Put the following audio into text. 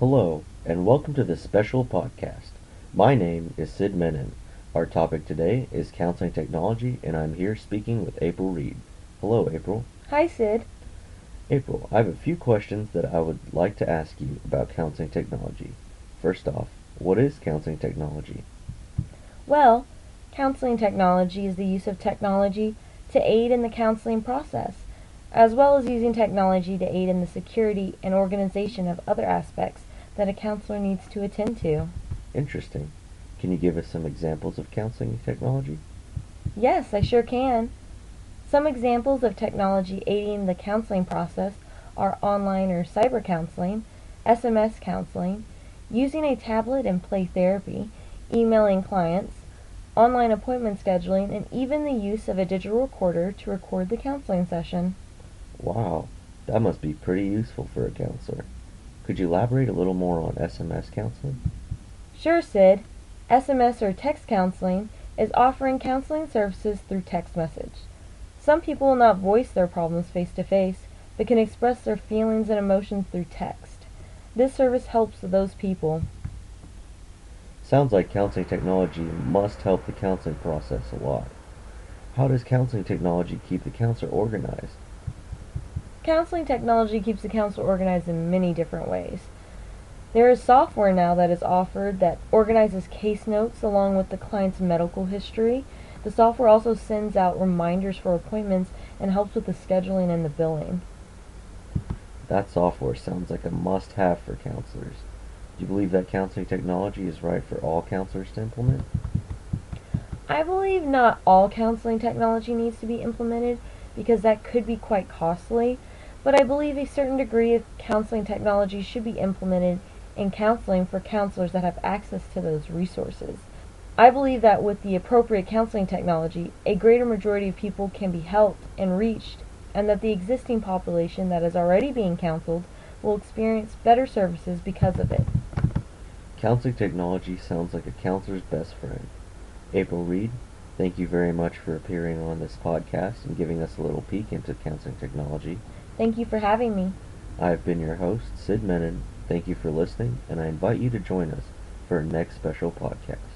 Hello, and welcome to this special podcast. My name is Sid Menon. Our topic today is counseling technology, and I'm here speaking with April Reed. Hello, April. Hi, Sid. April, I have a few questions that I would like to ask you about counseling technology. First off, what is counseling technology? Well, counseling technology is the use of technology to aid in the counseling process, as well as using technology to aid in the security and organization of other aspects that a counselor needs to attend to. Interesting. Can you give us some examples of counseling technology? Yes, I sure can. Some examples of technology aiding the counseling process are online or cyber counseling, SMS counseling, using a tablet and play therapy, emailing clients, online appointment scheduling, and even the use of a digital recorder to record the counseling session. Wow, that must be pretty useful for a counselor. Could you elaborate a little more on SMS counseling? Sure, Sid. SMS or text counseling is offering counseling services through text message. Some people will not voice their problems face to face, but can express their feelings and emotions through text. This service helps those people. Sounds like counseling technology must help the counseling process a lot. How does counseling technology keep the counselor organized? Counseling technology keeps the council organized in many different ways. There is software now that is offered that organizes case notes along with the client's medical history. The software also sends out reminders for appointments and helps with the scheduling and the billing. That software sounds like a must have for counselors. Do you believe that counseling technology is right for all counselors to implement? I believe not all counseling technology needs to be implemented because that could be quite costly, but I believe a certain degree of counseling technology should be implemented in counseling for counselors that have access to those resources. I believe that with the appropriate counseling technology, a greater majority of people can be helped and reached, and that the existing population that is already being counseled will experience better services because of it. Counseling technology sounds like a counselor's best friend. April Reed, thank you very much for appearing on this podcast and giving us a little peek into counseling technology. Thank you for having me. I have been your host, Sid Menon. Thank you for listening, and I invite you to join us for our next special podcast.